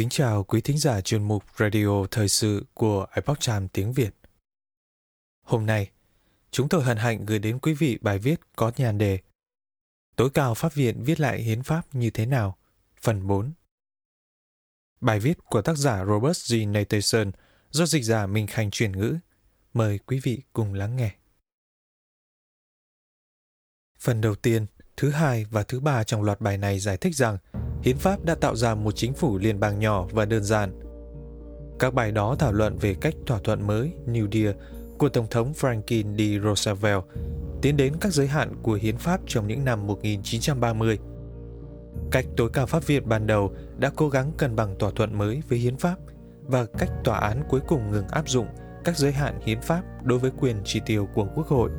kính chào quý thính giả chuyên mục Radio Thời sự của Epoch Times tiếng Việt. Hôm nay, chúng tôi hân hạnh gửi đến quý vị bài viết có nhàn đề Tối cao Pháp viện viết lại hiến pháp như thế nào? Phần 4 Bài viết của tác giả Robert G. Nathanson do dịch giả Minh Khanh chuyển ngữ. Mời quý vị cùng lắng nghe. Phần đầu tiên, thứ hai và thứ ba trong loạt bài này giải thích rằng hiến pháp đã tạo ra một chính phủ liên bang nhỏ và đơn giản. Các bài đó thảo luận về cách thỏa thuận mới New Deal của Tổng thống Franklin D. Roosevelt tiến đến các giới hạn của hiến pháp trong những năm 1930. Cách tối cao pháp viện ban đầu đã cố gắng cân bằng thỏa thuận mới với hiến pháp và cách tòa án cuối cùng ngừng áp dụng các giới hạn hiến pháp đối với quyền chi tiêu của quốc hội.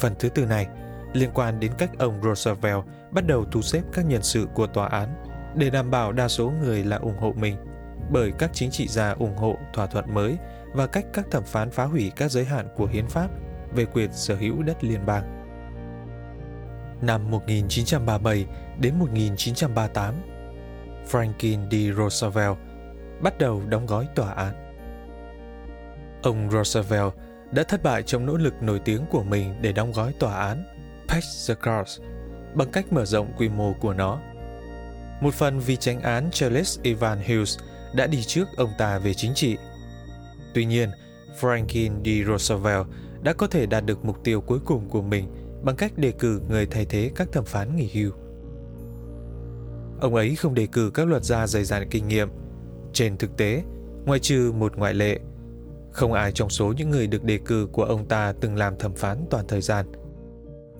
Phần thứ tư này liên quan đến cách ông Roosevelt bắt đầu thu xếp các nhân sự của tòa án để đảm bảo đa số người là ủng hộ mình bởi các chính trị gia ủng hộ thỏa thuận mới và cách các thẩm phán phá hủy các giới hạn của hiến pháp về quyền sở hữu đất liên bang. Năm 1937 đến 1938, Franklin D. Roosevelt bắt đầu đóng gói tòa án. Ông Roosevelt đã thất bại trong nỗ lực nổi tiếng của mình để đóng gói tòa án Patch the cross bằng cách mở rộng quy mô của nó. Một phần vì tránh án Charles Evan Hughes đã đi trước ông ta về chính trị. Tuy nhiên, Franklin D. Roosevelt đã có thể đạt được mục tiêu cuối cùng của mình bằng cách đề cử người thay thế các thẩm phán nghỉ hưu. Ông ấy không đề cử các luật gia dày dạn kinh nghiệm. Trên thực tế, ngoại trừ một ngoại lệ, không ai trong số những người được đề cử của ông ta từng làm thẩm phán toàn thời gian.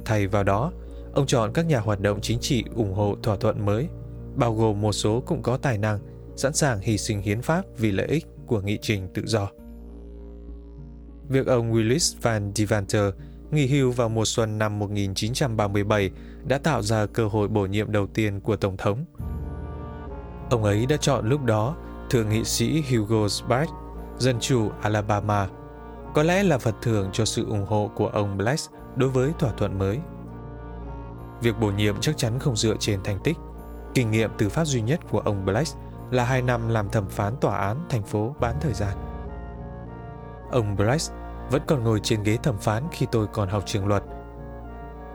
Thay vào đó, ông chọn các nhà hoạt động chính trị ủng hộ thỏa thuận mới, bao gồm một số cũng có tài năng, sẵn sàng hy sinh hiến pháp vì lợi ích của nghị trình tự do. Việc ông Willis Van Devanter nghỉ hưu vào mùa xuân năm 1937 đã tạo ra cơ hội bổ nhiệm đầu tiên của Tổng thống. Ông ấy đã chọn lúc đó Thượng nghị sĩ Hugo Sparks, Dân chủ Alabama, có lẽ là phần thưởng cho sự ủng hộ của ông Bless đối với thỏa thuận mới. Việc bổ nhiệm chắc chắn không dựa trên thành tích. Kinh nghiệm từ pháp duy nhất của ông Black là hai năm làm thẩm phán tòa án thành phố bán thời gian. Ông Bryce vẫn còn ngồi trên ghế thẩm phán khi tôi còn học trường luật.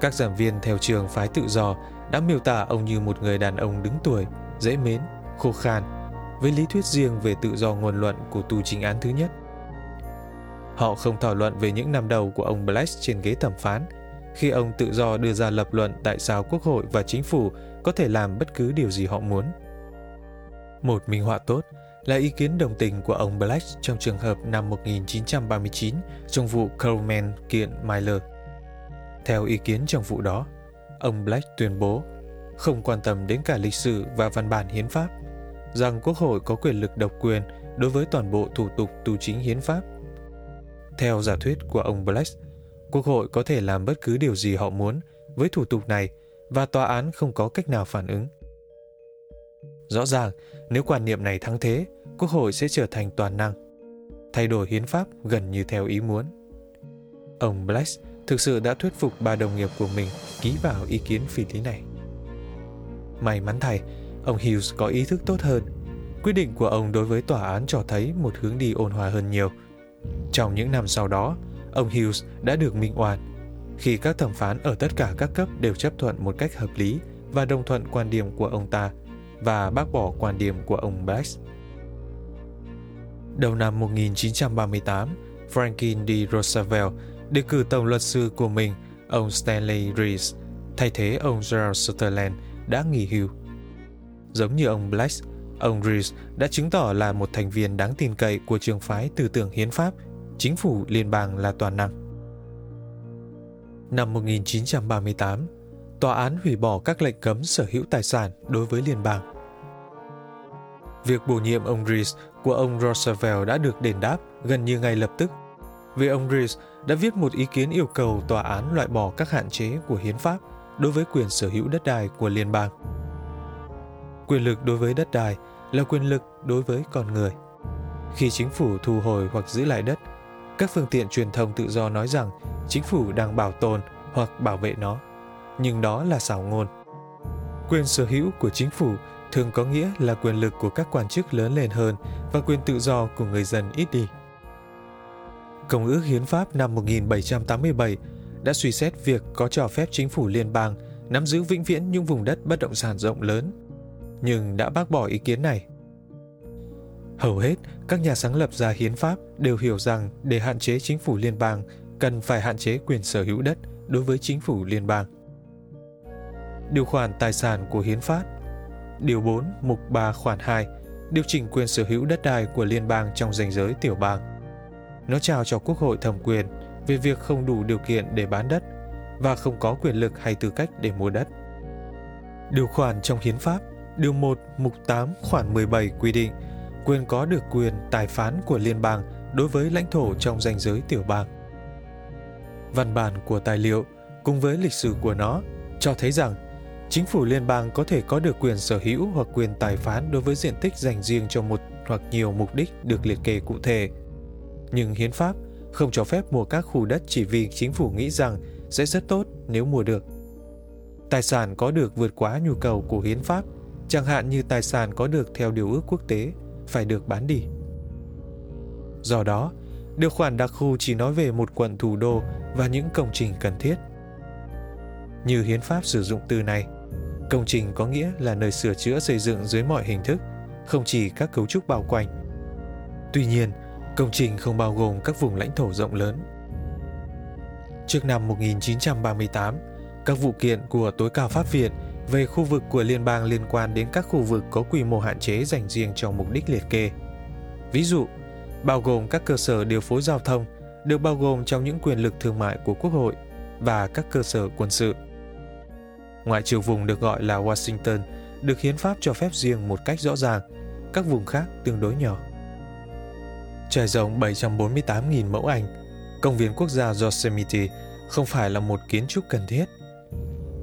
Các giảng viên theo trường phái tự do đã miêu tả ông như một người đàn ông đứng tuổi, dễ mến, khô khan, với lý thuyết riêng về tự do ngôn luận của tù chính án thứ nhất. Họ không thảo luận về những năm đầu của ông Black trên ghế thẩm phán, khi ông tự do đưa ra lập luận tại sao Quốc hội và chính phủ có thể làm bất cứ điều gì họ muốn. Một minh họa tốt là ý kiến đồng tình của ông Black trong trường hợp năm 1939 trong vụ Coleman kiện Miller. Theo ý kiến trong vụ đó, ông Black tuyên bố không quan tâm đến cả lịch sử và văn bản hiến pháp, rằng Quốc hội có quyền lực độc quyền đối với toàn bộ thủ tục tu chính hiến pháp. Theo giả thuyết của ông Black, Quốc hội có thể làm bất cứ điều gì họ muốn với thủ tục này và tòa án không có cách nào phản ứng. Rõ ràng, nếu quan niệm này thắng thế, Quốc hội sẽ trở thành toàn năng, thay đổi hiến pháp gần như theo ý muốn. Ông Black thực sự đã thuyết phục ba đồng nghiệp của mình ký vào ý kiến phi lý này. May mắn thay, ông Hughes có ý thức tốt hơn. Quyết định của ông đối với tòa án cho thấy một hướng đi ôn hòa hơn nhiều. Trong những năm sau đó, ông Hughes đã được minh oan khi các thẩm phán ở tất cả các cấp đều chấp thuận một cách hợp lý và đồng thuận quan điểm của ông ta và bác bỏ quan điểm của ông Bax. Đầu năm 1938, Franklin D. Roosevelt đề cử tổng luật sư của mình, ông Stanley Rees, thay thế ông Gerald Sutherland đã nghỉ hưu. Giống như ông Black, ông Rees đã chứng tỏ là một thành viên đáng tin cậy của trường phái tư tưởng hiến pháp, chính phủ liên bang là toàn năng. Năm 1938, tòa án hủy bỏ các lệnh cấm sở hữu tài sản đối với liên bang. Việc bổ nhiệm ông Rees của ông Roosevelt đã được đền đáp gần như ngay lập tức, vì ông Rees đã viết một ý kiến yêu cầu tòa án loại bỏ các hạn chế của hiến pháp đối với quyền sở hữu đất đai của liên bang. Quyền lực đối với đất đai là quyền lực đối với con người. Khi chính phủ thu hồi hoặc giữ lại đất, các phương tiện truyền thông tự do nói rằng chính phủ đang bảo tồn hoặc bảo vệ nó nhưng đó là xảo ngôn. Quyền sở hữu của chính phủ thường có nghĩa là quyền lực của các quan chức lớn lên hơn và quyền tự do của người dân ít đi. Công ước Hiến pháp năm 1787 đã suy xét việc có cho phép chính phủ liên bang nắm giữ vĩnh viễn những vùng đất bất động sản rộng lớn, nhưng đã bác bỏ ý kiến này. Hầu hết các nhà sáng lập ra hiến pháp đều hiểu rằng để hạn chế chính phủ liên bang cần phải hạn chế quyền sở hữu đất đối với chính phủ liên bang. Điều khoản tài sản của hiến pháp Điều 4, mục 3 khoản 2 điều chỉnh quyền sở hữu đất đai của liên bang trong danh giới tiểu bang. Nó trao cho Quốc hội thẩm quyền về việc không đủ điều kiện để bán đất và không có quyền lực hay tư cách để mua đất. Điều khoản trong hiến pháp, điều 1, mục 8, khoản 17 quy định quyền có được quyền tài phán của liên bang đối với lãnh thổ trong danh giới tiểu bang. Văn bản của tài liệu cùng với lịch sử của nó cho thấy rằng chính phủ liên bang có thể có được quyền sở hữu hoặc quyền tài phán đối với diện tích dành riêng cho một hoặc nhiều mục đích được liệt kê cụ thể. Nhưng hiến pháp không cho phép mua các khu đất chỉ vì chính phủ nghĩ rằng sẽ rất tốt nếu mua được. Tài sản có được vượt quá nhu cầu của hiến pháp, chẳng hạn như tài sản có được theo điều ước quốc tế, phải được bán đi. Do đó, điều khoản đặc khu chỉ nói về một quận thủ đô và những công trình cần thiết. Như hiến pháp sử dụng từ này, công trình có nghĩa là nơi sửa chữa xây dựng dưới mọi hình thức, không chỉ các cấu trúc bao quanh. Tuy nhiên, công trình không bao gồm các vùng lãnh thổ rộng lớn. Trước năm 1938, các vụ kiện của tối cao pháp viện về khu vực của liên bang liên quan đến các khu vực có quy mô hạn chế dành riêng cho mục đích liệt kê. Ví dụ, bao gồm các cơ sở điều phối giao thông được bao gồm trong những quyền lực thương mại của quốc hội và các cơ sở quân sự. Ngoại trừ vùng được gọi là Washington được hiến pháp cho phép riêng một cách rõ ràng, các vùng khác tương đối nhỏ. Trải rộng 748.000 mẫu ảnh công viên quốc gia Yosemite không phải là một kiến trúc cần thiết.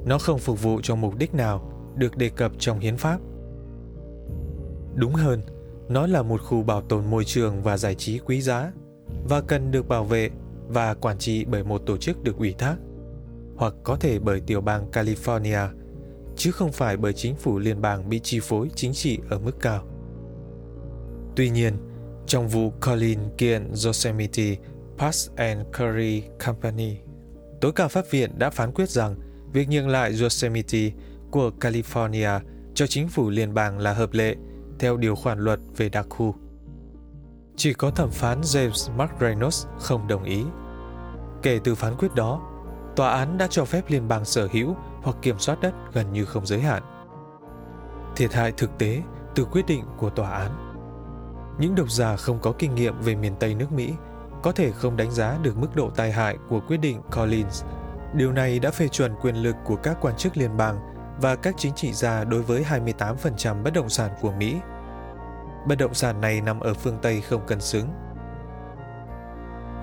Nó không phục vụ cho mục đích nào được đề cập trong hiến pháp. Đúng hơn, nó là một khu bảo tồn môi trường và giải trí quý giá và cần được bảo vệ và quản trị bởi một tổ chức được ủy thác hoặc có thể bởi tiểu bang California chứ không phải bởi chính phủ liên bang bị chi phối chính trị ở mức cao. Tuy nhiên, trong vụ Colin kiện Yosemite Pass and Curry Company, tối cao pháp viện đã phán quyết rằng việc nhường lại Yosemite của California cho chính phủ liên bang là hợp lệ theo điều khoản luật về đặc khu. Chỉ có thẩm phán James Mark Reynolds không đồng ý. Kể từ phán quyết đó, tòa án đã cho phép liên bang sở hữu hoặc kiểm soát đất gần như không giới hạn. Thiệt hại thực tế từ quyết định của tòa án. Những độc giả không có kinh nghiệm về miền Tây nước Mỹ có thể không đánh giá được mức độ tai hại của quyết định Collins. Điều này đã phê chuẩn quyền lực của các quan chức liên bang và các chính trị gia đối với 28% bất động sản của Mỹ. Bất động sản này nằm ở phương Tây không cân xứng.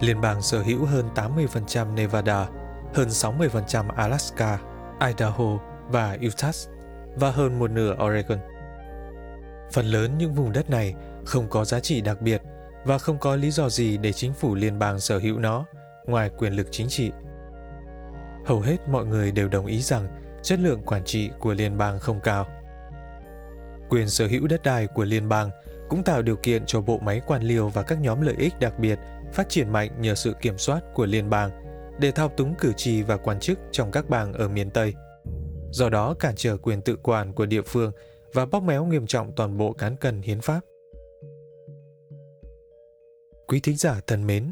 Liên bang sở hữu hơn 80% Nevada, hơn 60% Alaska, Idaho và Utah và hơn một nửa Oregon. Phần lớn những vùng đất này không có giá trị đặc biệt và không có lý do gì để chính phủ liên bang sở hữu nó ngoài quyền lực chính trị. Hầu hết mọi người đều đồng ý rằng chất lượng quản trị của liên bang không cao. Quyền sở hữu đất đai của liên bang cũng tạo điều kiện cho bộ máy quan liêu và các nhóm lợi ích đặc biệt phát triển mạnh nhờ sự kiểm soát của liên bang để thao túng cử tri và quan chức trong các bang ở miền Tây. Do đó cản trở quyền tự quản của địa phương và bóp méo nghiêm trọng toàn bộ cán cân hiến pháp. Quý thính giả thân mến,